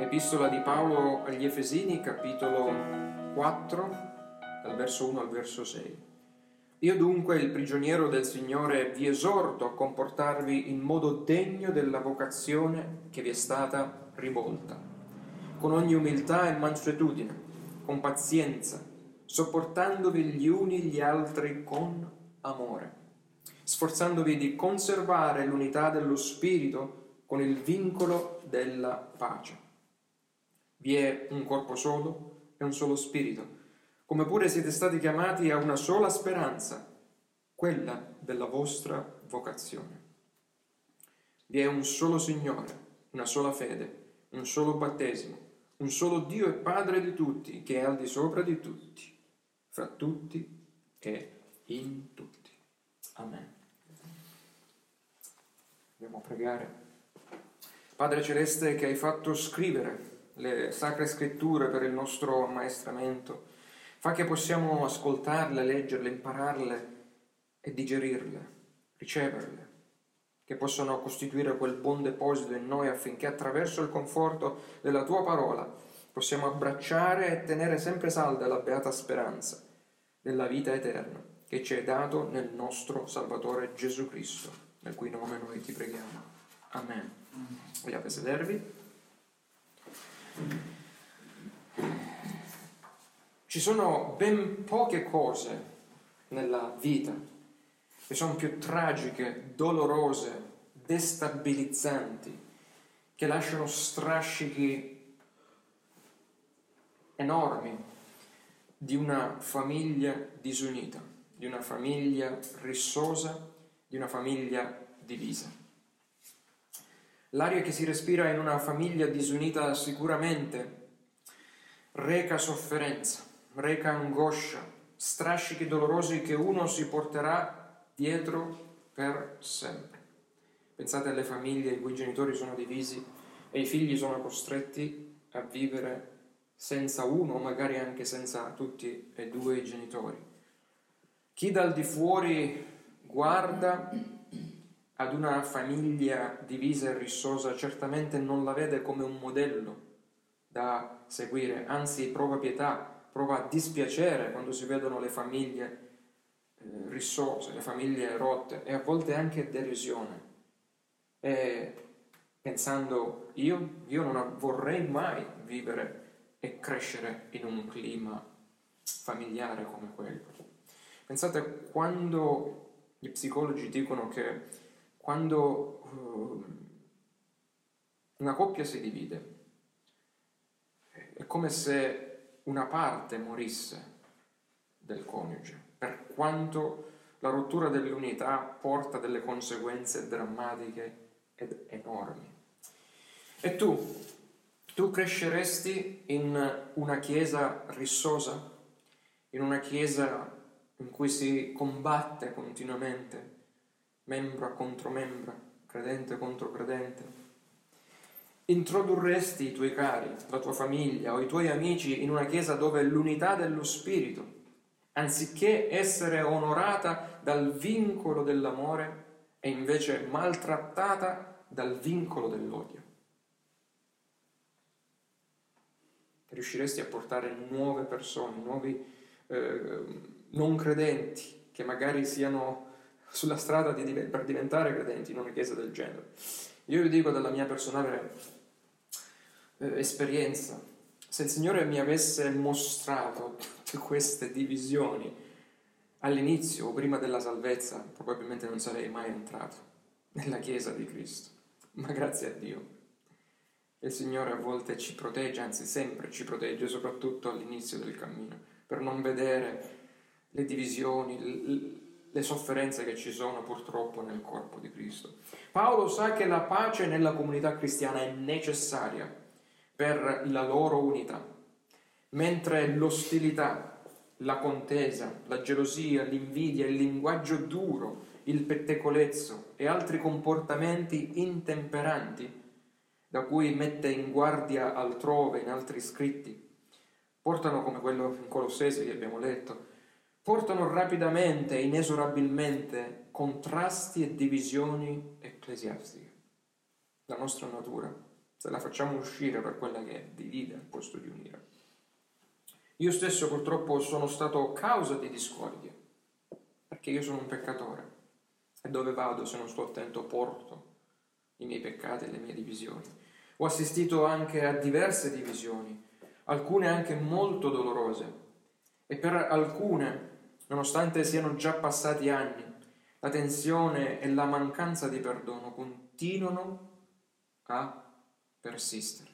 Epistola di Paolo agli Efesini, capitolo 4, dal verso 1 al verso 6. Io dunque, il prigioniero del Signore, vi esorto a comportarvi in modo degno della vocazione che vi è stata rivolta, con ogni umiltà e mansuetudine, con pazienza, sopportandovi gli uni gli altri con amore, sforzandovi di conservare l'unità dello Spirito con il vincolo della pace. Vi è un corpo solo e un solo spirito, come pure siete stati chiamati a una sola speranza, quella della vostra vocazione. Vi è un solo Signore, una sola fede, un solo battesimo, un solo Dio e Padre di tutti, che è al di sopra di tutti, fra tutti e in tutti. Amen. A pregare. Padre Celeste che hai fatto scrivere le sacre scritture per il nostro ammaestramento. Fa che possiamo ascoltarle, leggerle, impararle e digerirle, riceverle, che possano costituire quel buon deposito in noi affinché attraverso il conforto della tua parola possiamo abbracciare e tenere sempre salda la beata speranza della vita eterna che ci è dato nel nostro Salvatore Gesù Cristo, nel cui nome noi ti preghiamo. Amen. Vogliate sedervi? Ci sono ben poche cose nella vita che sono più tragiche, dolorose, destabilizzanti, che lasciano strascichi enormi di una famiglia disunita, di una famiglia rissosa, di una famiglia divisa. L'aria che si respira in una famiglia disunita sicuramente reca sofferenza, reca angoscia, strascichi dolorosi che uno si porterà dietro per sempre. Pensate alle famiglie i cui genitori sono divisi e i figli sono costretti a vivere senza uno, magari anche senza tutti e due i genitori. Chi dal di fuori guarda ad una famiglia divisa e rissosa certamente non la vede come un modello da seguire, anzi prova pietà, prova dispiacere quando si vedono le famiglie eh, rissose, le famiglie rotte e a volte anche derisione. E pensando io, io non vorrei mai vivere e crescere in un clima familiare come quello. Pensate quando gli psicologi dicono che quando uh, una coppia si divide, è come se una parte morisse del coniuge, per quanto la rottura dell'unità porta delle conseguenze drammatiche ed enormi. E tu, tu cresceresti in una chiesa rissosa, in una chiesa in cui si combatte continuamente membra contro membra, credente contro credente. Introdurresti i tuoi cari, la tua famiglia o i tuoi amici in una chiesa dove l'unità dello spirito, anziché essere onorata dal vincolo dell'amore, è invece maltrattata dal vincolo dell'odio. Riusciresti a portare nuove persone, nuovi eh, non credenti, che magari siano sulla strada di, per diventare credenti in una chiesa del genere. Io vi dico dalla mia personale eh, esperienza, se il Signore mi avesse mostrato tutte queste divisioni all'inizio o prima della salvezza, probabilmente non sarei mai entrato nella Chiesa di Cristo. Ma grazie a Dio. Il Signore a volte ci protegge, anzi sempre ci protegge, soprattutto all'inizio del cammino, per non vedere le divisioni, le sofferenze che ci sono purtroppo nel corpo di Cristo. Paolo sa che la pace nella comunità cristiana è necessaria per la loro unità, mentre l'ostilità, la contesa, la gelosia, l'invidia, il linguaggio duro, il pettecolezzo e altri comportamenti intemperanti da cui mette in guardia altrove in altri scritti, portano come quello in Colossesi che abbiamo letto, portano rapidamente e inesorabilmente contrasti e divisioni ecclesiastiche. La nostra natura se la facciamo uscire per quella che divide al posto di unire. Io stesso purtroppo sono stato causa di discordia, perché io sono un peccatore e dove vado se non sto attento porto i miei peccati e le mie divisioni. Ho assistito anche a diverse divisioni, alcune anche molto dolorose, e per alcune, nonostante siano già passati anni, la tensione e la mancanza di perdono continuano a persistere.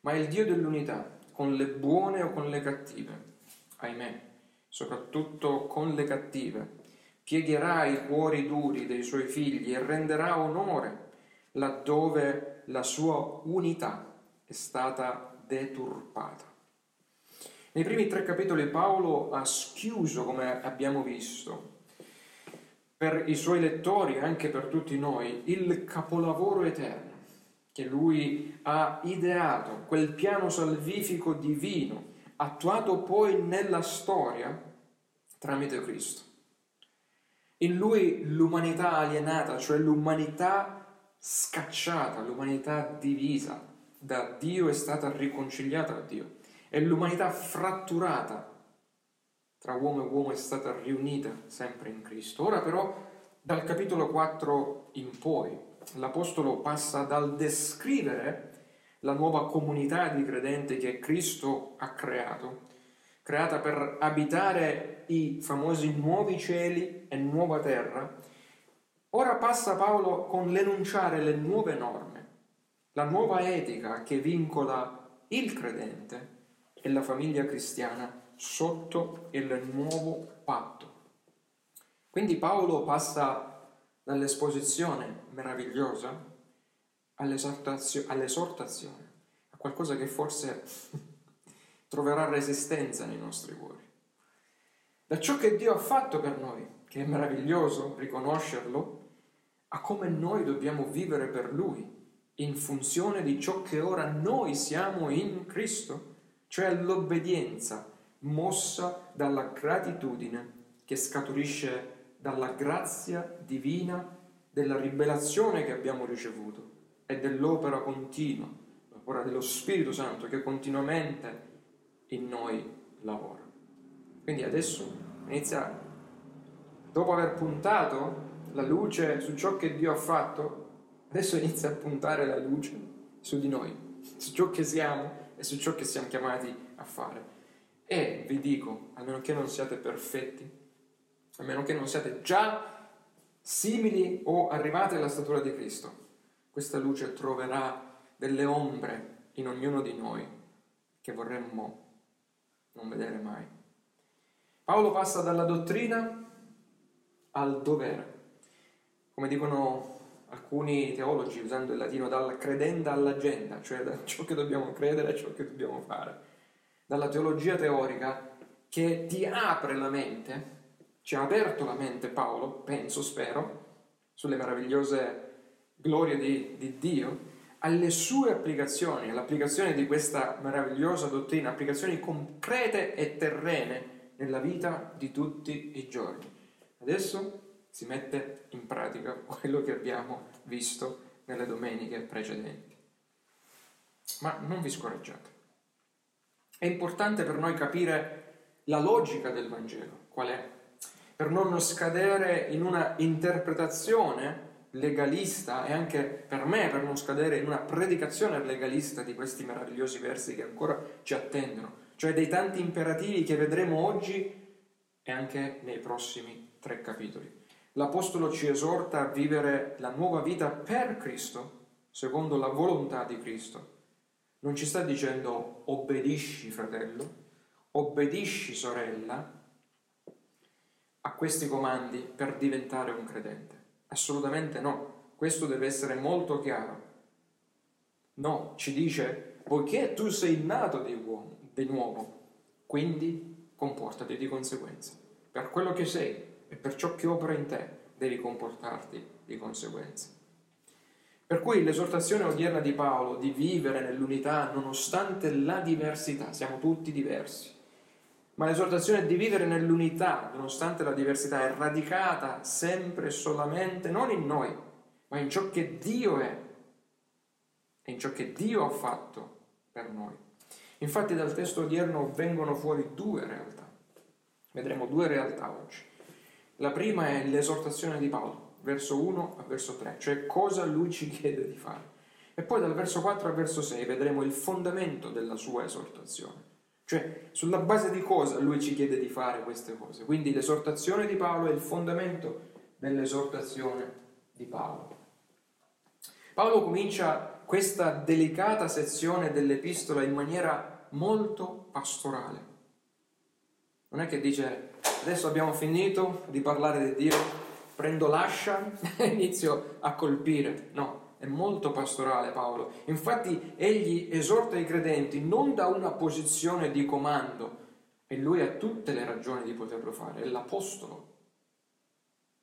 Ma il Dio dell'unità, con le buone o con le cattive, ahimè, soprattutto con le cattive, piegherà i cuori duri dei suoi figli e renderà onore laddove la sua unità è stata deturpata. Nei primi tre capitoli Paolo ha schiuso, come abbiamo visto, per i suoi lettori e anche per tutti noi, il capolavoro eterno che lui ha ideato, quel piano salvifico divino, attuato poi nella storia tramite Cristo. In lui l'umanità alienata, cioè l'umanità scacciata, l'umanità divisa da Dio è stata riconciliata a Dio e l'umanità fratturata tra uomo e uomo è stata riunita sempre in Cristo. Ora però dal capitolo 4 in poi l'Apostolo passa dal descrivere la nuova comunità di credenti che Cristo ha creato, creata per abitare i famosi nuovi cieli e nuova terra, ora passa Paolo con l'enunciare le nuove norme, la nuova etica che vincola il credente e la famiglia cristiana sotto il nuovo patto. Quindi Paolo passa dall'esposizione meravigliosa all'esortazione, a qualcosa che forse troverà resistenza nei nostri cuori. Da ciò che Dio ha fatto per noi, che è meraviglioso riconoscerlo, a come noi dobbiamo vivere per Lui, in funzione di ciò che ora noi siamo in Cristo, cioè l'obbedienza mossa dalla gratitudine che scaturisce dalla grazia divina della rivelazione che abbiamo ricevuto e dell'opera continua, l'opera dello Spirito Santo che continuamente in noi lavora. Quindi adesso inizia, dopo aver puntato la luce su ciò che Dio ha fatto, adesso inizia a puntare la luce su di noi, su ciò che siamo e su ciò che siamo chiamati a fare. E vi dico, a meno che non siate perfetti, a meno che non siate già simili o arrivati alla statura di Cristo, questa luce troverà delle ombre in ognuno di noi che vorremmo non vedere mai. Paolo passa dalla dottrina al dovere. Come dicono alcuni teologi usando il latino dalla credenda all'agenda, cioè da ciò che dobbiamo credere a ciò che dobbiamo fare. Dalla teologia teorica che ti apre la mente, ci ha aperto la mente Paolo, penso, spero, sulle meravigliose glorie di, di Dio, alle sue applicazioni, all'applicazione di questa meravigliosa dottrina, applicazioni concrete e terrene nella vita di tutti i giorni. Adesso si mette in pratica quello che abbiamo visto nelle domeniche precedenti. Ma non vi scoraggiate. È importante per noi capire la logica del Vangelo, qual è, per non scadere in una interpretazione legalista e anche per me per non scadere in una predicazione legalista di questi meravigliosi versi che ancora ci attendono, cioè dei tanti imperativi che vedremo oggi e anche nei prossimi tre capitoli. L'Apostolo ci esorta a vivere la nuova vita per Cristo, secondo la volontà di Cristo. Non ci sta dicendo obbedisci fratello, obbedisci sorella a questi comandi per diventare un credente. Assolutamente no, questo deve essere molto chiaro. No, ci dice, poiché tu sei nato di, uomo, di nuovo, quindi comportati di conseguenza. Per quello che sei, e per ciò che opera in te devi comportarti di conseguenza. Per cui l'esortazione odierna di Paolo di vivere nell'unità nonostante la diversità, siamo tutti diversi, ma l'esortazione di vivere nell'unità nonostante la diversità è radicata sempre e solamente non in noi, ma in ciò che Dio è e in ciò che Dio ha fatto per noi. Infatti dal testo odierno vengono fuori due realtà. Vedremo due realtà oggi. La prima è l'esortazione di Paolo, verso 1 a verso 3, cioè cosa lui ci chiede di fare. E poi dal verso 4 al verso 6 vedremo il fondamento della sua esortazione. Cioè, sulla base di cosa lui ci chiede di fare queste cose. Quindi l'esortazione di Paolo è il fondamento dell'esortazione di Paolo. Paolo comincia questa delicata sezione dell'epistola in maniera molto pastorale. Non è che dice adesso abbiamo finito di parlare di Dio, prendo l'ascia e inizio a colpire. No, è molto pastorale Paolo. Infatti egli esorta i credenti non da una posizione di comando, e lui ha tutte le ragioni di poterlo fare, è l'apostolo,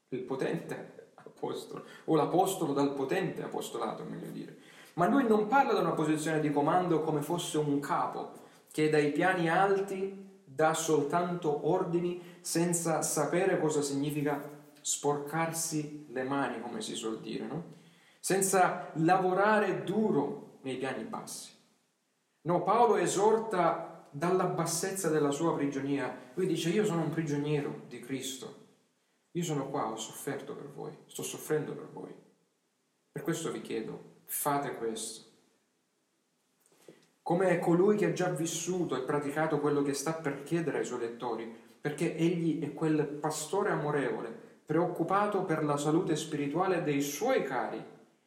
il potente apostolo, o l'apostolo dal potente apostolato, meglio dire. Ma lui non parla da una posizione di comando come fosse un capo che dai piani alti dà soltanto ordini senza sapere cosa significa sporcarsi le mani, come si suol dire, no? senza lavorare duro nei piani bassi. No, Paolo esorta dalla bassezza della sua prigionia. Lui dice, io sono un prigioniero di Cristo io sono qua, ho sofferto per voi, sto soffrendo per voi. Per questo vi chiedo, fate questo. Come colui che ha già vissuto e praticato quello che sta per chiedere ai suoi lettori, perché egli è quel pastore amorevole, preoccupato per la salute spirituale dei suoi cari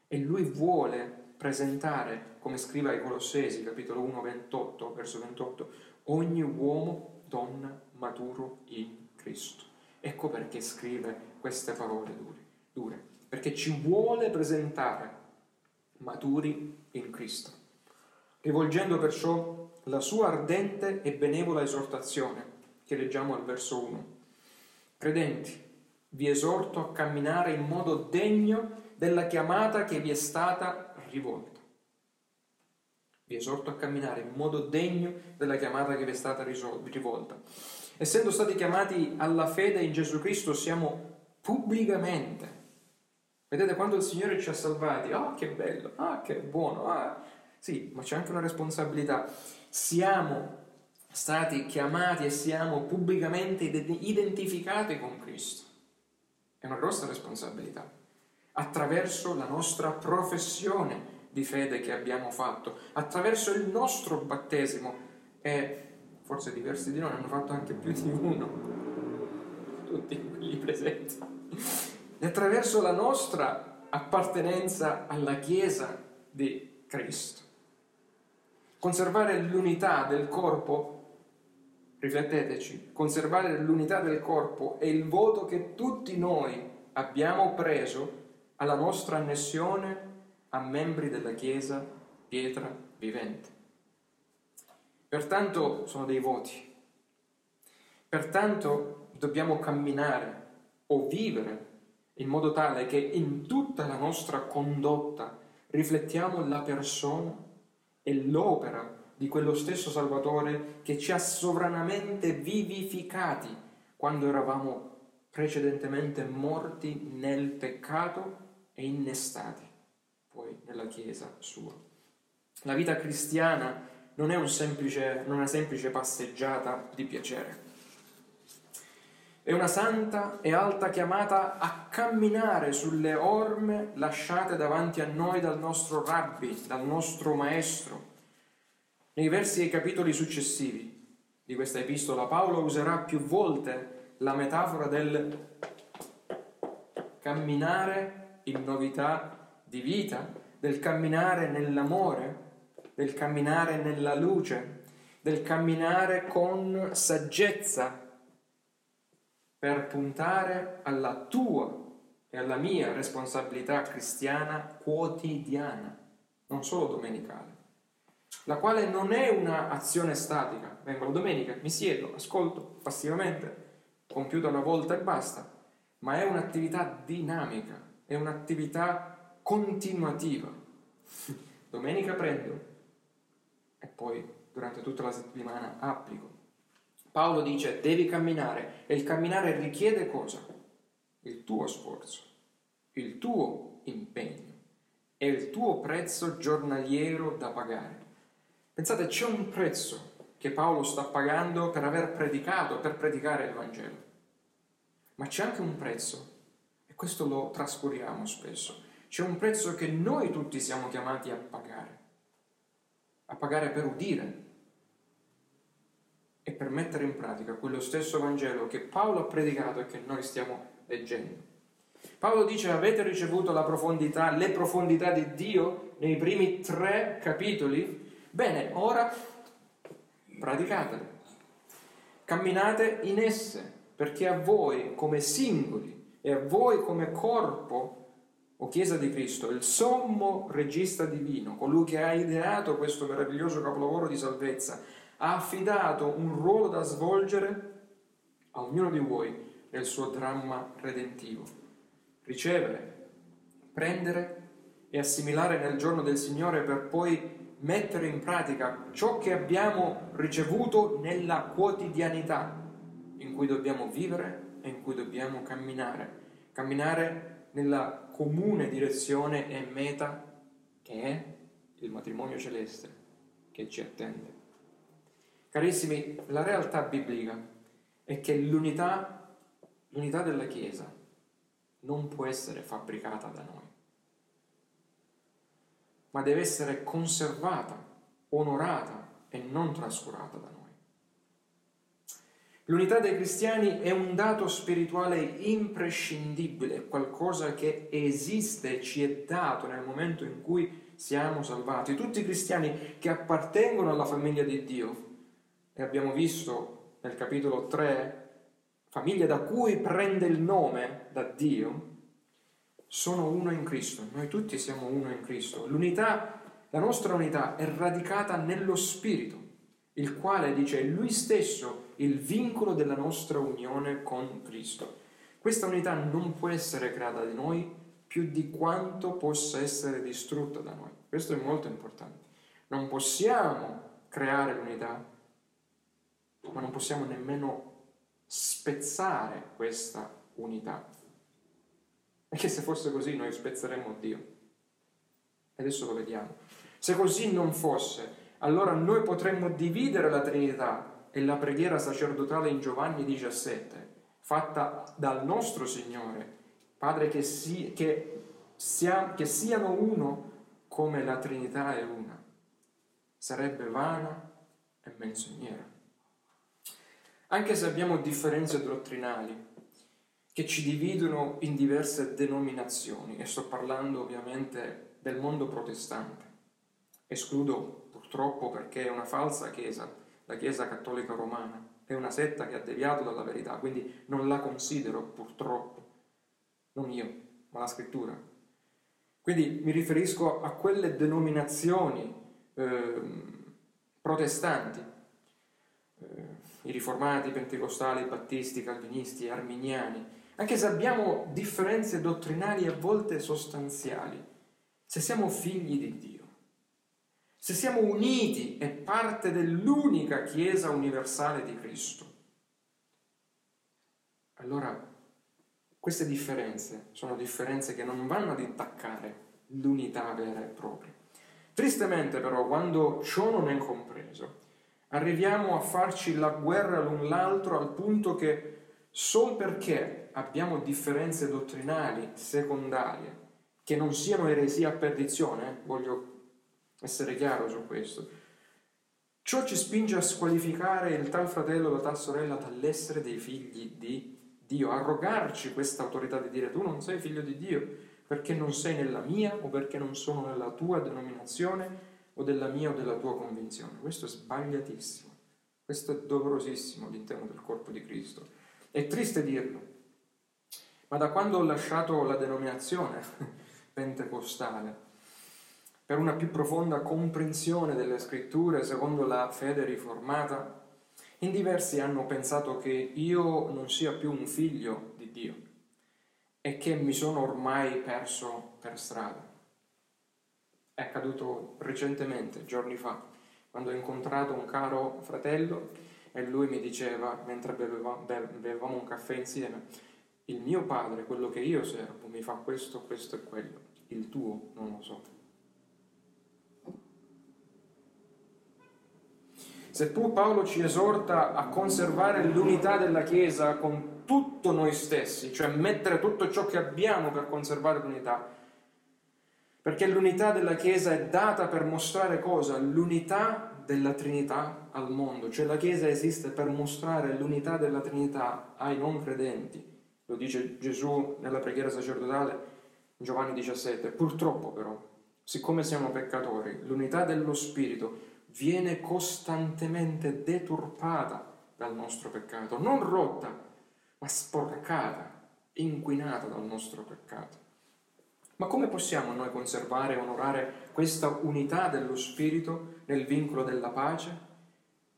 e lui vuole presentare, come scrive ai Colossesi, capitolo 1, 28, verso 28, ogni uomo, donna maturo in Cristo. Ecco perché scrive queste parole dure, dure, perché ci vuole presentare maturi in Cristo, rivolgendo perciò la sua ardente e benevola esortazione che leggiamo al verso 1. Credenti, vi esorto a camminare in modo degno della chiamata che vi è stata rivolta. Vi esorto a camminare in modo degno della chiamata che vi è stata rivolta. Essendo stati chiamati alla fede in Gesù Cristo, siamo pubblicamente. Vedete quando il Signore ci ha salvati, ah che bello, ah che buono, ah sì, ma c'è anche una responsabilità. Siamo stati chiamati e siamo pubblicamente identificati con Cristo. È una grossa responsabilità. Attraverso la nostra professione di fede che abbiamo fatto, attraverso il nostro battesimo e forse diversi di noi hanno fatto anche più di uno, tutti quelli presenti, e attraverso la nostra appartenenza alla Chiesa di Cristo. Conservare l'unità del corpo, rifletteteci, conservare l'unità del corpo è il voto che tutti noi abbiamo preso alla nostra annessione a membri della Chiesa pietra vivente. Pertanto sono dei voti. Pertanto dobbiamo camminare o vivere in modo tale che in tutta la nostra condotta riflettiamo la persona e l'opera di quello stesso Salvatore che ci ha sovranamente vivificati quando eravamo precedentemente morti nel peccato e innestati poi nella Chiesa sua. La vita cristiana non è un semplice, una semplice passeggiata di piacere. È una santa e alta chiamata a camminare sulle orme lasciate davanti a noi dal nostro rabbi, dal nostro maestro. Nei versi e capitoli successivi di questa epistola Paolo userà più volte la metafora del camminare in novità di vita, del camminare nell'amore, del camminare nella luce, del camminare con saggezza per puntare alla tua e alla mia responsabilità cristiana quotidiana, non solo domenicale, la quale non è un'azione statica. Vengo la domenica, mi siedo, ascolto passivamente, compiuta una volta e basta, ma è un'attività dinamica, è un'attività continuativa. Domenica prendo, e poi durante tutta la settimana applico. Paolo dice devi camminare e il camminare richiede cosa? Il tuo sforzo, il tuo impegno è il tuo prezzo giornaliero da pagare. Pensate, c'è un prezzo che Paolo sta pagando per aver predicato, per predicare il Vangelo. Ma c'è anche un prezzo, e questo lo trascuriamo spesso, c'è un prezzo che noi tutti siamo chiamati a pagare, a pagare per udire e per mettere in pratica quello stesso Vangelo che Paolo ha predicato e che noi stiamo leggendo. Paolo dice avete ricevuto profondità, le profondità di Dio nei primi tre capitoli? Bene, ora praticatele, camminate in esse, perché a voi come singoli e a voi come corpo o Chiesa di Cristo, il sommo regista divino, colui che ha ideato questo meraviglioso capolavoro di salvezza, ha affidato un ruolo da svolgere a ognuno di voi nel suo dramma redentivo. Ricevere, prendere e assimilare nel giorno del Signore per poi mettere in pratica ciò che abbiamo ricevuto nella quotidianità in cui dobbiamo vivere e in cui dobbiamo camminare. Camminare nella comune direzione e meta che è il matrimonio celeste che ci attende. Carissimi, la realtà biblica è che l'unità, l'unità della Chiesa non può essere fabbricata da noi ma deve essere conservata, onorata e non trascurata da noi. L'unità dei cristiani è un dato spirituale imprescindibile, qualcosa che esiste e ci è dato nel momento in cui siamo salvati. Tutti i cristiani che appartengono alla famiglia di Dio, e abbiamo visto nel capitolo 3, famiglia da cui prende il nome da Dio, sono uno in Cristo, noi tutti siamo uno in Cristo. L'unità, la nostra unità è radicata nello Spirito, il quale dice Lui stesso il vincolo della nostra unione con Cristo. Questa unità non può essere creata di noi più di quanto possa essere distrutta da noi. Questo è molto importante. Non possiamo creare l'unità, ma non possiamo nemmeno spezzare questa unità. Perché se fosse così noi spezzeremmo Dio. E adesso lo vediamo. Se così non fosse, allora noi potremmo dividere la Trinità e la preghiera sacerdotale in Giovanni 17, fatta dal nostro Signore, Padre che, si, che, sia, che siano uno come la Trinità è una. Sarebbe vana e menzognera. Anche se abbiamo differenze dottrinali, che ci dividono in diverse denominazioni e sto parlando ovviamente del mondo protestante. Escludo purtroppo perché è una falsa chiesa, la Chiesa Cattolica Romana, è una setta che ha deviato dalla verità, quindi non la considero purtroppo, non io, ma la scrittura. Quindi mi riferisco a quelle denominazioni eh, protestanti, eh, i riformati, i pentecostali, i battisti, i calvinisti, i arminiani, anche se abbiamo differenze dottrinali a volte sostanziali, se siamo figli di Dio, se siamo uniti e parte dell'unica Chiesa universale di Cristo, allora queste differenze sono differenze che non vanno ad intaccare l'unità vera e propria. Tristemente però, quando ciò non è compreso, arriviamo a farci la guerra l'un l'altro al punto che solo perché abbiamo differenze dottrinali secondarie che non siano eresia a perdizione, eh, voglio essere chiaro su questo, ciò ci spinge a squalificare il tal fratello o la tal sorella dall'essere dei figli di Dio, a arrogarci questa autorità di dire tu non sei figlio di Dio perché non sei nella mia o perché non sono nella tua denominazione o della mia o della tua convinzione. Questo è sbagliatissimo, questo è dolorosissimo all'interno del corpo di Cristo. È triste dirlo, ma da quando ho lasciato la denominazione pentecostale, per una più profonda comprensione delle scritture secondo la fede riformata, in diversi hanno pensato che io non sia più un figlio di Dio e che mi sono ormai perso per strada. È accaduto recentemente, giorni fa, quando ho incontrato un caro fratello e lui mi diceva, mentre bevevamo, un caffè insieme, il mio padre, quello che io servo, mi fa questo, questo e quello. il tuo non lo so. Seppur Paolo ci esorta a conservare l'unità della Chiesa con tutto noi stessi, cioè mettere tutto ciò che abbiamo per conservare l'unità, perché l'unità della Chiesa è data per mostrare cosa? L'unità della Trinità al mondo, cioè la Chiesa esiste per mostrare l'unità della Trinità ai non credenti. Lo dice Gesù nella preghiera sacerdotale in Giovanni 17. Purtroppo però, siccome siamo peccatori, l'unità dello Spirito viene costantemente deturpata dal nostro peccato, non rotta, ma sporcata, inquinata dal nostro peccato. Ma come possiamo noi conservare e onorare questa unità dello Spirito nel vincolo della pace?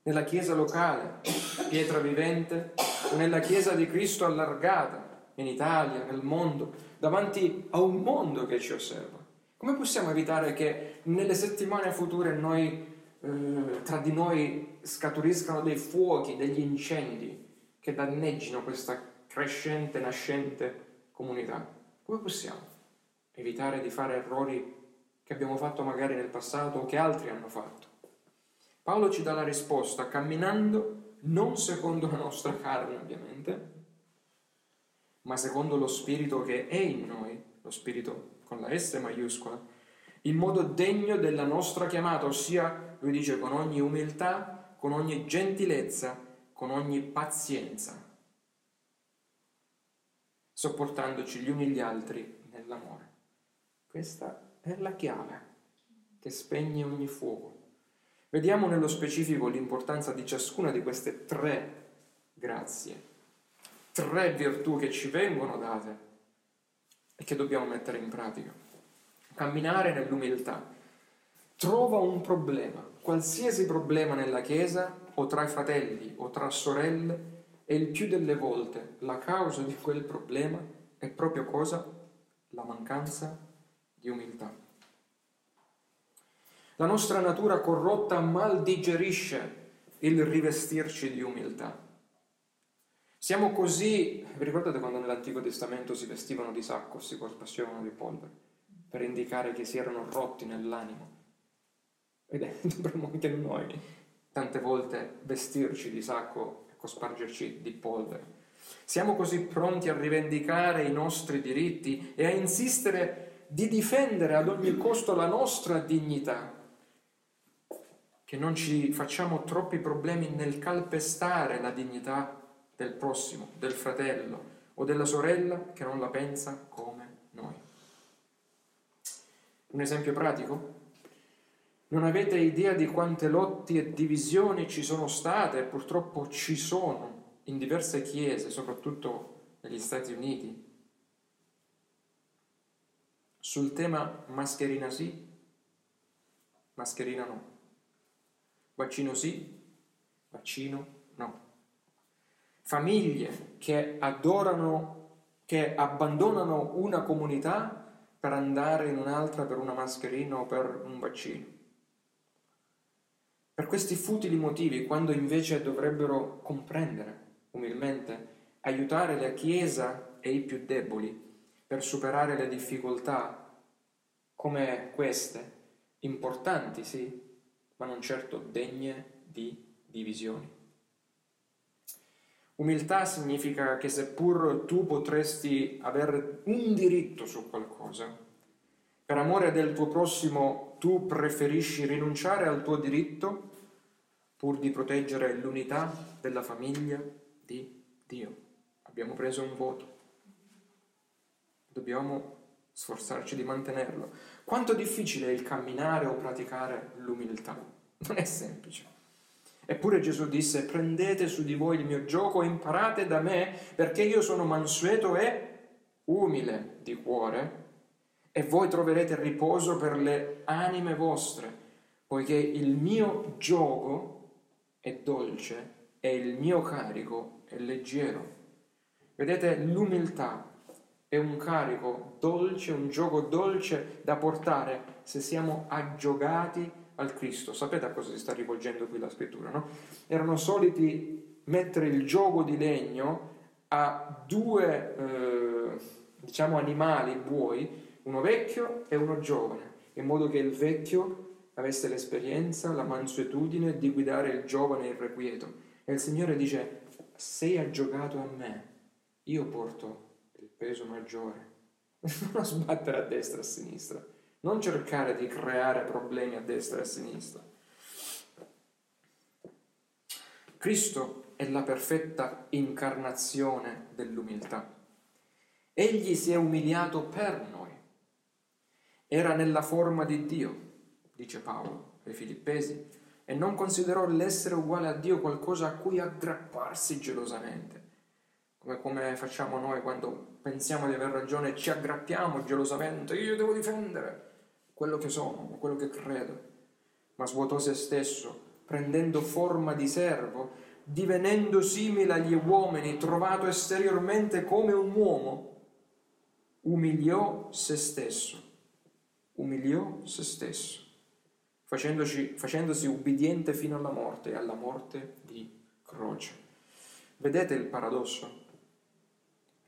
Nella Chiesa locale, pietra vivente, o nella Chiesa di Cristo allargata, in Italia, nel mondo, davanti a un mondo che ci osserva? Come possiamo evitare che nelle settimane future noi, eh, tra di noi scaturiscano dei fuochi, degli incendi che danneggino questa crescente, nascente comunità? Come possiamo? Evitare di fare errori che abbiamo fatto magari nel passato o che altri hanno fatto. Paolo ci dà la risposta camminando non secondo la nostra carne ovviamente, ma secondo lo spirito che è in noi, lo spirito con la S maiuscola, in modo degno della nostra chiamata, ossia, lui dice, con ogni umiltà, con ogni gentilezza, con ogni pazienza, sopportandoci gli uni gli altri nell'amore. Questa è la chiave che spegne ogni fuoco. Vediamo nello specifico l'importanza di ciascuna di queste tre grazie, tre virtù che ci vengono date e che dobbiamo mettere in pratica. Camminare nell'umiltà. Trova un problema, qualsiasi problema nella Chiesa o tra i fratelli o tra sorelle e il più delle volte la causa di quel problema è proprio cosa? La mancanza di umiltà. La nostra natura corrotta mal digerisce il rivestirci di umiltà. Siamo così, vi ricordate quando nell'Antico Testamento si vestivano di sacco, si corpassevano di polvere, per indicare che si erano rotti nell'animo? Ed dovremmo anche noi tante volte vestirci di sacco e cospargerci di polvere. Siamo così pronti a rivendicare i nostri diritti e a insistere di difendere ad ogni costo la nostra dignità, che non ci facciamo troppi problemi nel calpestare la dignità del prossimo, del fratello o della sorella che non la pensa come noi. Un esempio pratico? Non avete idea di quante lotti e divisioni ci sono state e purtroppo ci sono in diverse chiese, soprattutto negli Stati Uniti, sul tema mascherina sì, mascherina no. Vaccino sì, vaccino no. Famiglie che adorano, che abbandonano una comunità per andare in un'altra per una mascherina o per un vaccino. Per questi futili motivi, quando invece dovrebbero comprendere umilmente, aiutare la Chiesa e i più deboli per superare le difficoltà come queste, importanti sì, ma non certo degne di divisioni. Umiltà significa che seppur tu potresti avere un diritto su qualcosa, per amore del tuo prossimo tu preferisci rinunciare al tuo diritto pur di proteggere l'unità della famiglia di Dio. Abbiamo preso un voto. Dobbiamo sforzarci di mantenerlo. Quanto difficile è il camminare o praticare l'umiltà? Non è semplice. Eppure Gesù disse, prendete su di voi il mio gioco e imparate da me, perché io sono mansueto e umile di cuore, e voi troverete riposo per le anime vostre, poiché il mio gioco è dolce e il mio carico è leggero. Vedete, l'umiltà è un carico dolce, un gioco dolce da portare se siamo aggiogati al Cristo. Sapete a cosa si sta rivolgendo qui la scrittura, no? Erano soliti mettere il gioco di legno a due, eh, diciamo, animali, buoi, uno vecchio e uno giovane, in modo che il vecchio avesse l'esperienza, la mansuetudine di guidare il giovane irrequieto. E il Signore dice, sei aggiogato a me, io porto peso maggiore. Non sbattere a destra e a sinistra, non cercare di creare problemi a destra e a sinistra. Cristo è la perfetta incarnazione dell'umiltà. Egli si è umiliato per noi. Era nella forma di Dio, dice Paolo ai Filippesi, e non considerò l'essere uguale a Dio qualcosa a cui aggrapparsi gelosamente, come, come facciamo noi quando pensiamo di aver ragione ci aggrappiamo gelosamente, io devo difendere quello che sono, quello che credo, ma svuotò se stesso prendendo forma di servo, divenendo simile agli uomini, trovato esteriormente come un uomo, umiliò se stesso, umiliò se stesso, facendosi ubbidiente fino alla morte alla morte di croce. Vedete il paradosso?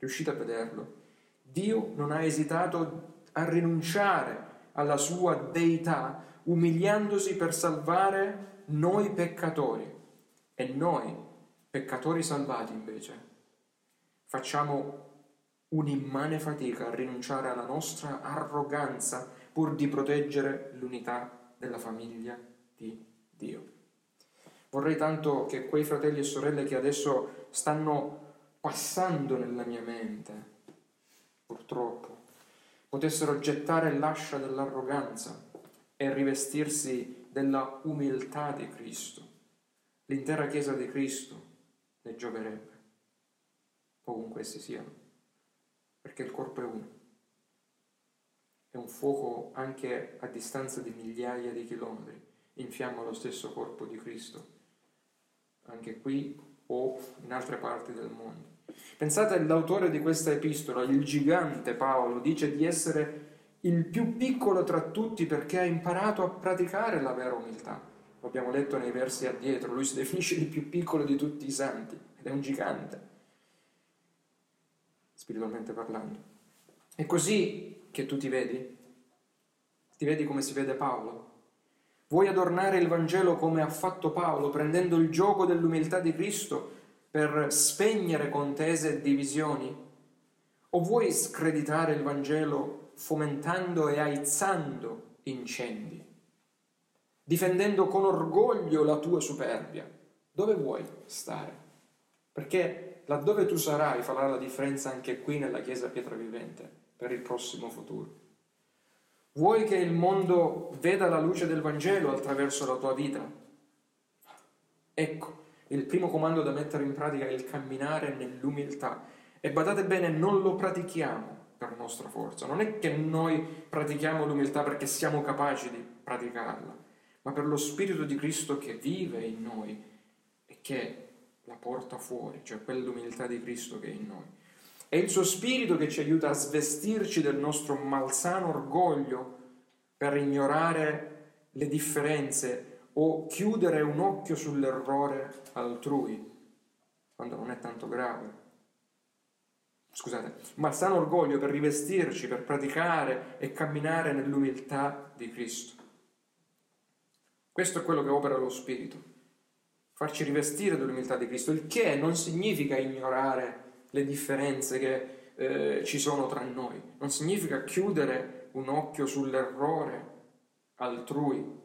Riuscite a vederlo? Dio non ha esitato a rinunciare alla sua deità, umiliandosi per salvare noi peccatori e noi, peccatori salvati invece, facciamo un'immane fatica a rinunciare alla nostra arroganza pur di proteggere l'unità della famiglia di Dio. Vorrei tanto che quei fratelli e sorelle che adesso stanno passando nella mia mente, purtroppo, potessero gettare l'ascia dell'arroganza e rivestirsi della umiltà di Cristo. L'intera Chiesa di Cristo ne gioverebbe, ovunque essi siano, perché il corpo è uno. È un fuoco anche a distanza di migliaia di chilometri, infiamma lo stesso corpo di Cristo, anche qui o in altre parti del mondo. Pensate all'autore di questa epistola, il gigante Paolo, dice di essere il più piccolo tra tutti perché ha imparato a praticare la vera umiltà. Lo abbiamo letto nei versi addietro, lui si definisce il più piccolo di tutti i santi ed è un gigante, spiritualmente parlando. È così che tu ti vedi? Ti vedi come si vede Paolo? Vuoi adornare il Vangelo come ha fatto Paolo, prendendo il gioco dell'umiltà di Cristo per spegnere contese e divisioni? O vuoi screditare il Vangelo fomentando e aizzando incendi, difendendo con orgoglio la tua superbia. Dove vuoi stare? Perché laddove tu sarai farà la differenza anche qui nella Chiesa Pietra Vivente per il prossimo futuro. Vuoi che il mondo veda la luce del Vangelo attraverso la tua vita? Ecco, il primo comando da mettere in pratica è il camminare nell'umiltà. E badate bene, non lo pratichiamo per nostra forza. Non è che noi pratichiamo l'umiltà perché siamo capaci di praticarla, ma per lo Spirito di Cristo che vive in noi e che la porta fuori, cioè quell'umiltà di Cristo che è in noi. È il suo Spirito che ci aiuta a svestirci del nostro malsano orgoglio per ignorare le differenze o chiudere un occhio sull'errore altrui, quando non è tanto grave. Scusate, malsano orgoglio per rivestirci, per praticare e camminare nell'umiltà di Cristo. Questo è quello che opera lo Spirito, farci rivestire dell'umiltà di Cristo, il che non significa ignorare le differenze che eh, ci sono tra noi, non significa chiudere un occhio sull'errore altrui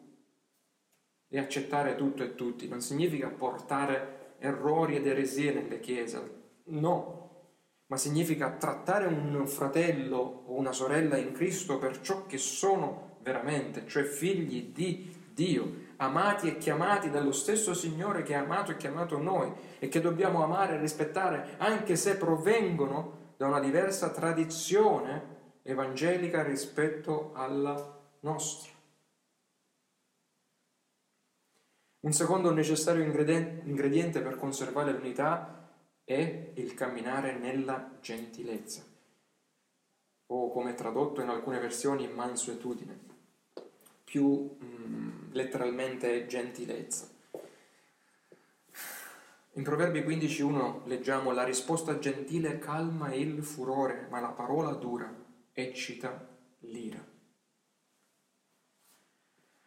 e accettare tutto e tutti, non significa portare errori ed eresie nelle chiese, no, ma significa trattare un fratello o una sorella in Cristo per ciò che sono veramente, cioè figli di Dio, amati e chiamati dallo stesso Signore che ha amato e chiamato noi e che dobbiamo amare e rispettare anche se provengono da una diversa tradizione evangelica rispetto alla nostra. Un secondo necessario ingrediente per conservare l'unità è il camminare nella gentilezza, o come tradotto in alcune versioni mansuetudine, più mm, letteralmente gentilezza. In Proverbi 15.1 leggiamo la risposta gentile calma il furore, ma la parola dura eccita l'ira.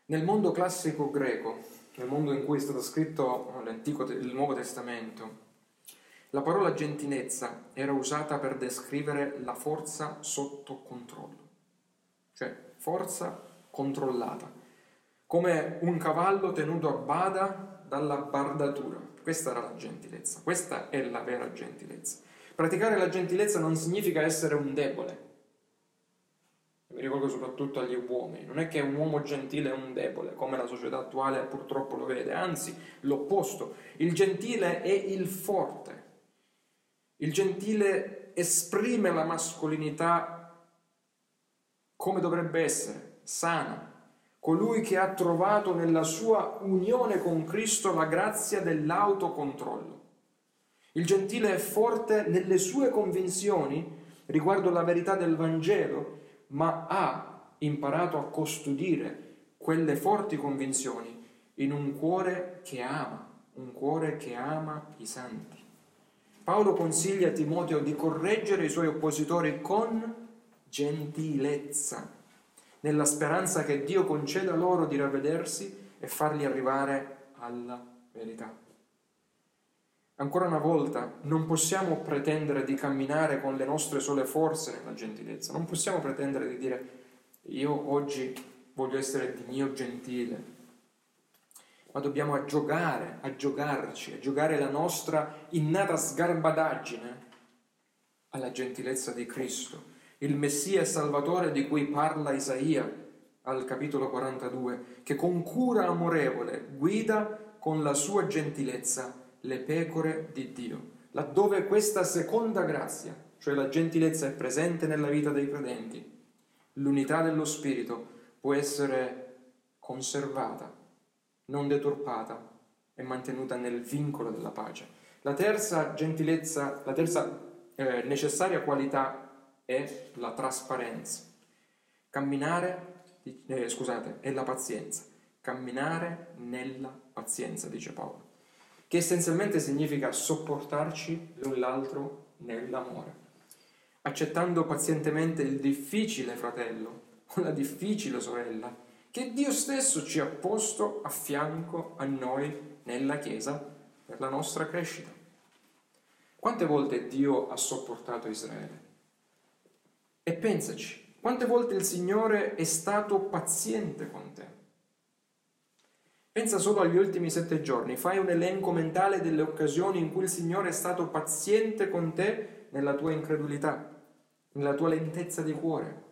Nel mondo classico greco, nel mondo in cui è stato scritto il Nuovo Testamento, la parola gentilezza era usata per descrivere la forza sotto controllo, cioè forza controllata, come un cavallo tenuto a bada dalla bardatura. Questa era la gentilezza, questa è la vera gentilezza. Praticare la gentilezza non significa essere un debole. Mi rivolgo soprattutto agli uomini. Non è che un uomo gentile è un debole, come la società attuale purtroppo lo vede, anzi l'opposto. Il gentile è il forte, il gentile esprime la mascolinità come dovrebbe essere, sana, colui che ha trovato nella sua unione con Cristo la grazia dell'autocontrollo. Il gentile è forte nelle sue convinzioni riguardo la verità del Vangelo, ma ha imparato a custodire quelle forti convinzioni in un cuore che ama, un cuore che ama i santi. Paolo consiglia a Timoteo di correggere i suoi oppositori con gentilezza, nella speranza che Dio conceda loro di ravvedersi e farli arrivare alla verità. Ancora una volta, non possiamo pretendere di camminare con le nostre sole forze nella gentilezza, non possiamo pretendere di dire io oggi voglio essere di mio gentile, ma dobbiamo aggiogare, aggiogarci, aggiogare la nostra innata sgarbadaggine alla gentilezza di Cristo, il Messia e Salvatore di cui parla Isaia al capitolo 42, che con cura amorevole guida con la sua gentilezza le pecore di Dio, laddove questa seconda grazia, cioè la gentilezza, è presente nella vita dei credenti, l'unità dello Spirito può essere conservata non deturpata e mantenuta nel vincolo della pace. La terza gentilezza, la terza eh, necessaria qualità è la trasparenza. Camminare, eh, scusate, è la pazienza. Camminare nella pazienza, dice Paolo, che essenzialmente significa sopportarci l'un l'altro nell'amore, accettando pazientemente il difficile fratello o la difficile sorella che Dio stesso ci ha posto a fianco a noi nella Chiesa per la nostra crescita. Quante volte Dio ha sopportato Israele? E pensaci, quante volte il Signore è stato paziente con te? Pensa solo agli ultimi sette giorni, fai un elenco mentale delle occasioni in cui il Signore è stato paziente con te nella tua incredulità, nella tua lentezza di cuore,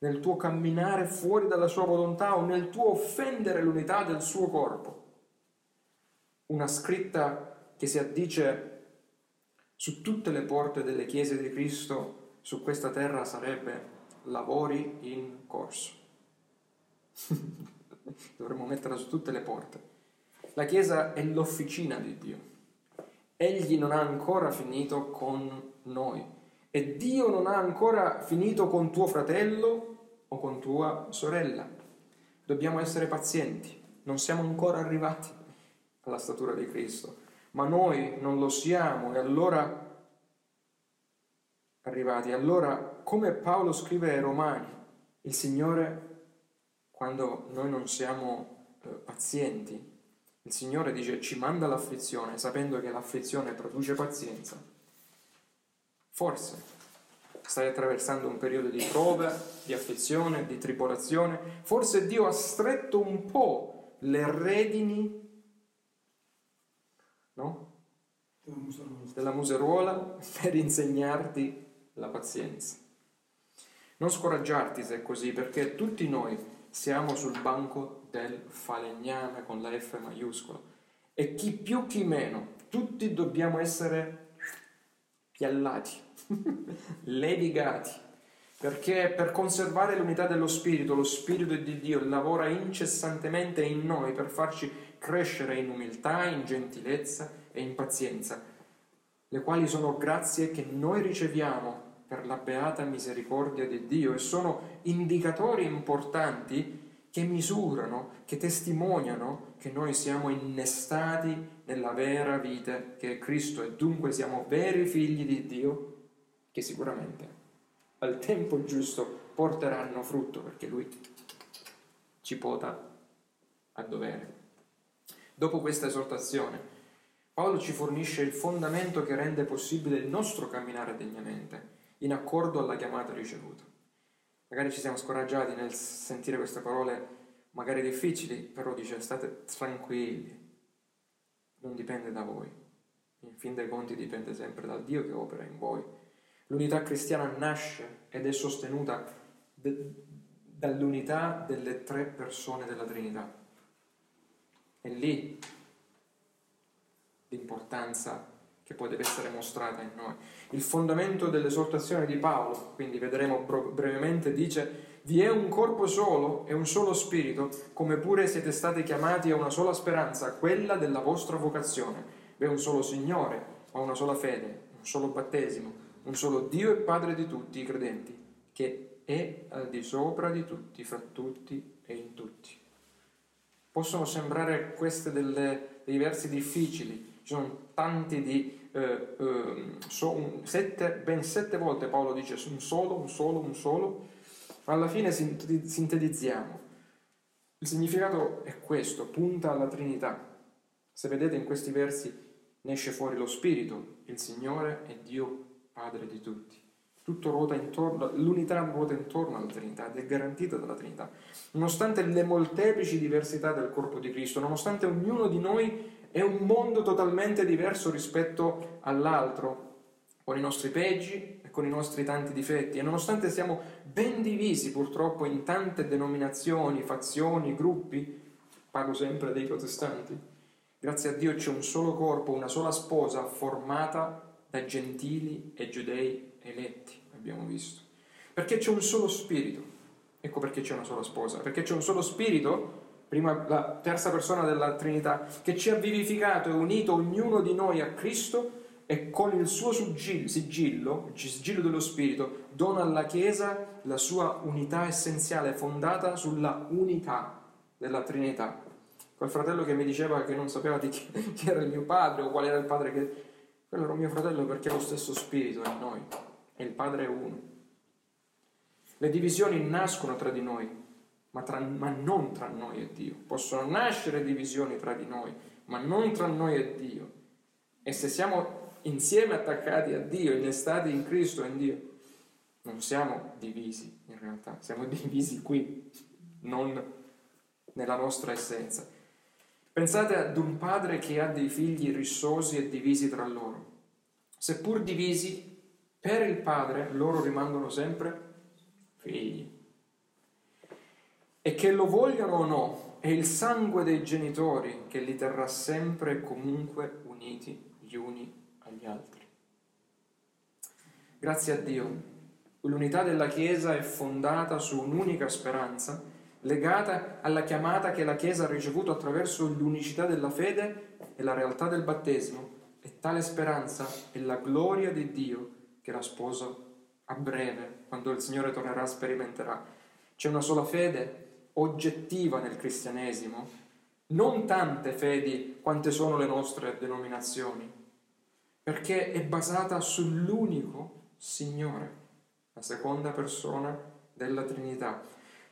nel tuo camminare fuori dalla sua volontà o nel tuo offendere l'unità del suo corpo. Una scritta che si addice su tutte le porte delle chiese di Cristo su questa terra sarebbe lavori in corso. Dovremmo metterla su tutte le porte. La Chiesa è l'officina di Dio. Egli non ha ancora finito con noi e Dio non ha ancora finito con tuo fratello o con tua sorella. Dobbiamo essere pazienti, non siamo ancora arrivati alla statura di Cristo, ma noi non lo siamo e allora arrivati. Allora, come Paolo scrive ai Romani, il Signore, quando noi non siamo eh, pazienti, il Signore dice ci manda l'afflizione sapendo che l'afflizione produce pazienza. Forse stai attraversando un periodo di prova, di afflizione, di tribolazione, forse Dio ha stretto un po' le redini no? della museruola per insegnarti la pazienza. Non scoraggiarti se è così, perché tutti noi siamo sul banco del falegname con la F maiuscola. E chi più chi meno, tutti dobbiamo essere piallati levigati, perché per conservare l'unità dello Spirito, lo Spirito di Dio lavora incessantemente in noi per farci crescere in umiltà, in gentilezza e in pazienza, le quali sono grazie che noi riceviamo per la beata misericordia di Dio e sono indicatori importanti che misurano, che testimoniano che noi siamo innestati nella vera vita che è Cristo e dunque siamo veri figli di Dio che sicuramente al tempo giusto porteranno frutto perché Lui ci pota a dovere. Dopo questa esortazione, Paolo ci fornisce il fondamento che rende possibile il nostro camminare degnamente, in accordo alla chiamata ricevuta. Magari ci siamo scoraggiati nel sentire queste parole magari difficili, però dice state tranquilli, non dipende da voi. In fin dei conti dipende sempre dal Dio che opera in voi. L'unità cristiana nasce ed è sostenuta de- dall'unità delle tre persone della Trinità. È lì l'importanza che poi deve essere mostrata in noi. Il fondamento dell'esortazione di Paolo, quindi vedremo brevemente, dice vi è un corpo solo e un solo spirito, come pure siete stati chiamati a una sola speranza, quella della vostra vocazione. Vi è un solo Signore, ma una sola fede, un solo battesimo, un solo Dio e Padre di tutti i credenti, che è al di sopra di tutti, fra tutti e in tutti. Possono sembrare delle, dei versi difficili, ci sono tanti di... Eh, eh, so, un, sette, ben sette volte Paolo dice un solo, un solo, un solo, alla fine sintetizziamo. Il significato è questo, punta alla Trinità. Se vedete in questi versi ne esce fuori lo Spirito, il Signore è Dio Padre di tutti. Tutto ruota intorno, l'unità ruota intorno alla Trinità ed è garantita dalla Trinità. Nonostante le molteplici diversità del corpo di Cristo, nonostante ognuno di noi è un mondo totalmente diverso rispetto all'altro, con i nostri peggi e con i nostri tanti difetti. E nonostante siamo ben divisi purtroppo in tante denominazioni, fazioni, gruppi, parlo sempre dei protestanti, grazie a Dio c'è un solo corpo, una sola sposa formata da gentili e giudei eletti, abbiamo visto. Perché c'è un solo spirito. Ecco perché c'è una sola sposa. Perché c'è un solo spirito prima la terza persona della Trinità, che ci ha vivificato e unito ognuno di noi a Cristo e con il suo sigillo, il sigillo dello Spirito, dona alla Chiesa la sua unità essenziale fondata sulla unità della Trinità. Quel fratello che mi diceva che non sapeva di chi, chi era il mio padre o qual era il padre che... Quello era mio fratello perché ha lo stesso Spirito in noi e il Padre è uno. Le divisioni nascono tra di noi, ma, tra, ma non tra noi e Dio. Possono nascere divisioni tra di noi, ma non tra noi e Dio. E se siamo insieme attaccati a Dio, innestati in Cristo e in Dio, non siamo divisi in realtà, siamo divisi qui, non nella nostra essenza. Pensate ad un padre che ha dei figli rissosi e divisi tra loro. Seppur divisi, per il padre loro rimangono sempre figli e che lo vogliano o no, è il sangue dei genitori che li terrà sempre e comunque uniti gli uni agli altri. Grazie a Dio, l'unità della Chiesa è fondata su un'unica speranza, legata alla chiamata che la Chiesa ha ricevuto attraverso l'unicità della fede e la realtà del battesimo, e tale speranza è la gloria di Dio che la sposa a breve, quando il Signore tornerà, sperimenterà. C'è una sola fede, oggettiva nel cristianesimo, non tante fedi quante sono le nostre denominazioni, perché è basata sull'unico Signore, la seconda persona della Trinità,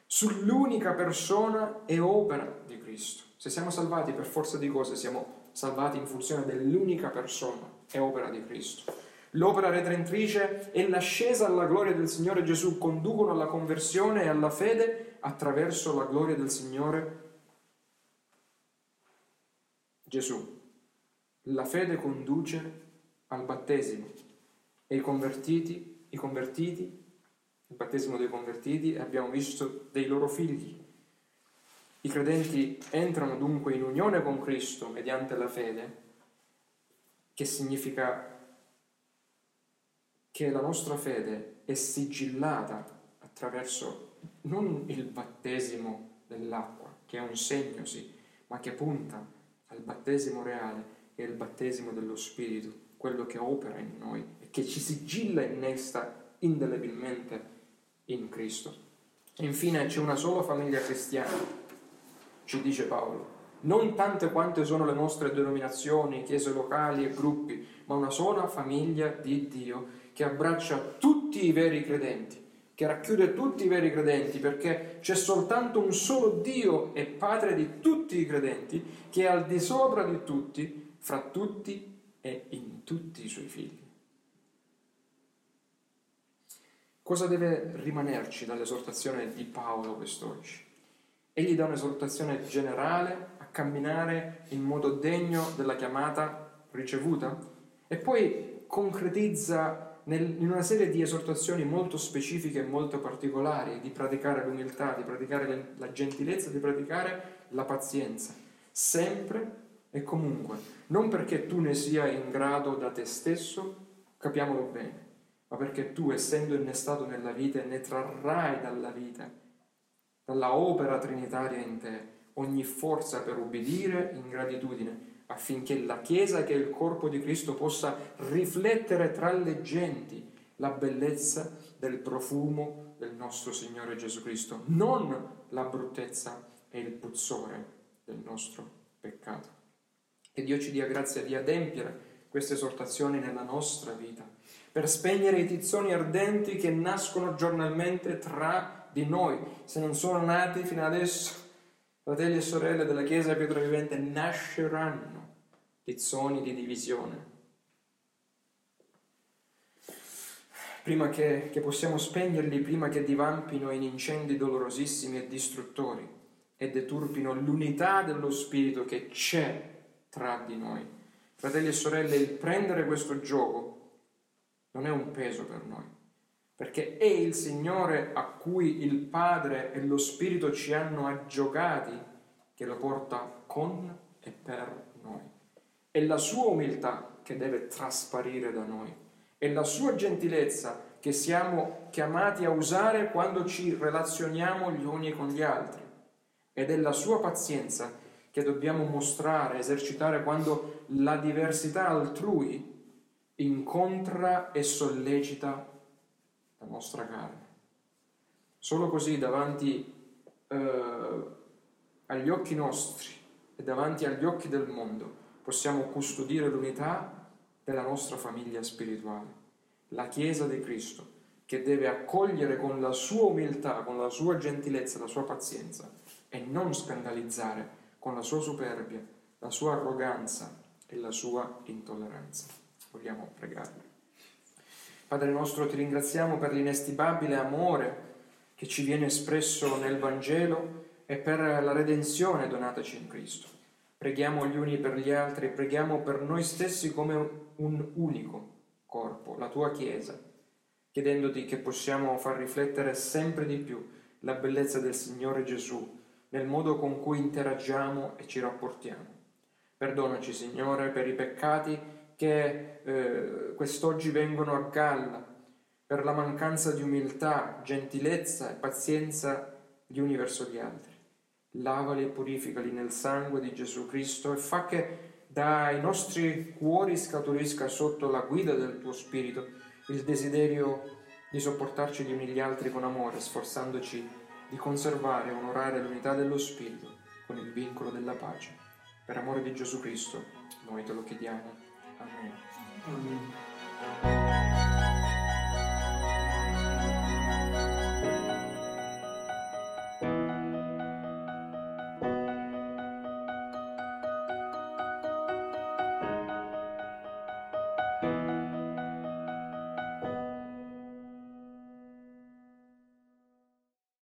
sull'unica persona e opera di Cristo. Se siamo salvati per forza di cose, siamo salvati in funzione dell'unica persona e opera di Cristo. L'opera redentrice e l'ascesa alla gloria del Signore Gesù conducono alla conversione e alla fede attraverso la gloria del Signore Gesù. La fede conduce al battesimo e i convertiti, i convertiti, il battesimo dei convertiti, abbiamo visto dei loro figli. I credenti entrano dunque in unione con Cristo mediante la fede, che significa che la nostra fede è sigillata attraverso non il battesimo dell'acqua, che è un segno, sì, ma che punta al battesimo reale, che è il battesimo dello Spirito, quello che opera in noi e che ci sigilla e innesta indelebilmente in Cristo. E infine c'è una sola famiglia cristiana, ci dice Paolo, non tante quante sono le nostre denominazioni, chiese locali e gruppi, ma una sola famiglia di Dio che abbraccia tutti i veri credenti che racchiude tutti i veri credenti, perché c'è soltanto un solo Dio e Padre di tutti i credenti, che è al di sopra di tutti, fra tutti e in tutti i suoi figli. Cosa deve rimanerci dall'esortazione di Paolo quest'oggi? Egli dà un'esortazione generale a camminare in modo degno della chiamata ricevuta e poi concretizza nel, in una serie di esortazioni molto specifiche e molto particolari di praticare l'umiltà, di praticare la gentilezza, di praticare la pazienza, sempre e comunque, non perché tu ne sia in grado da te stesso, capiamolo bene, ma perché tu, essendo innestato nella vita, ne trarrai dalla vita, dalla opera trinitaria in te, ogni forza per ubbidire in gratitudine, affinché la Chiesa, che è il corpo di Cristo, possa riflettere tra le genti la bellezza del profumo del nostro Signore Gesù Cristo, non la bruttezza e il puzzore del nostro peccato. Che Dio ci dia grazia di adempiere queste esortazioni nella nostra vita per spegnere i tizzoni ardenti che nascono giornalmente tra di noi. Se non sono nati fino adesso, fratelli e sorelle della Chiesa Pietro Vivente, nasceranno tizzoni di divisione. Prima che, che possiamo spegnerli, prima che divampino in incendi dolorosissimi e distruttori e deturpino l'unità dello Spirito che c'è tra di noi. Fratelli e sorelle, il prendere questo gioco non è un peso per noi, perché è il Signore a cui il Padre e lo Spirito ci hanno aggiocati che lo porta con e per noi. È la sua umiltà che deve trasparire da noi, è la sua gentilezza che siamo chiamati a usare quando ci relazioniamo gli uni con gli altri ed è la sua pazienza che dobbiamo mostrare, esercitare quando la diversità altrui incontra e sollecita la nostra carne. Solo così davanti eh, agli occhi nostri e davanti agli occhi del mondo possiamo custodire l'unità della nostra famiglia spirituale, la Chiesa di Cristo, che deve accogliere con la sua umiltà, con la sua gentilezza, la sua pazienza e non scandalizzare con la sua superbia, la sua arroganza e la sua intolleranza. Vogliamo pregare. Padre nostro, ti ringraziamo per l'inestimabile amore che ci viene espresso nel Vangelo e per la redenzione donataci in Cristo. Preghiamo gli uni per gli altri, preghiamo per noi stessi come un unico corpo, la tua Chiesa, chiedendoti che possiamo far riflettere sempre di più la bellezza del Signore Gesù nel modo con cui interagiamo e ci rapportiamo. Perdonaci, Signore, per i peccati che eh, quest'oggi vengono a galla per la mancanza di umiltà, gentilezza e pazienza gli uni verso gli altri. Lavali e purificali nel sangue di Gesù Cristo e fa che dai nostri cuori scaturisca sotto la guida del tuo Spirito il desiderio di sopportarci gli uni gli altri con amore, sforzandoci di conservare e onorare l'unità dello Spirito con il vincolo della pace. Per amore di Gesù Cristo, noi te lo chiediamo. Amen. Amen.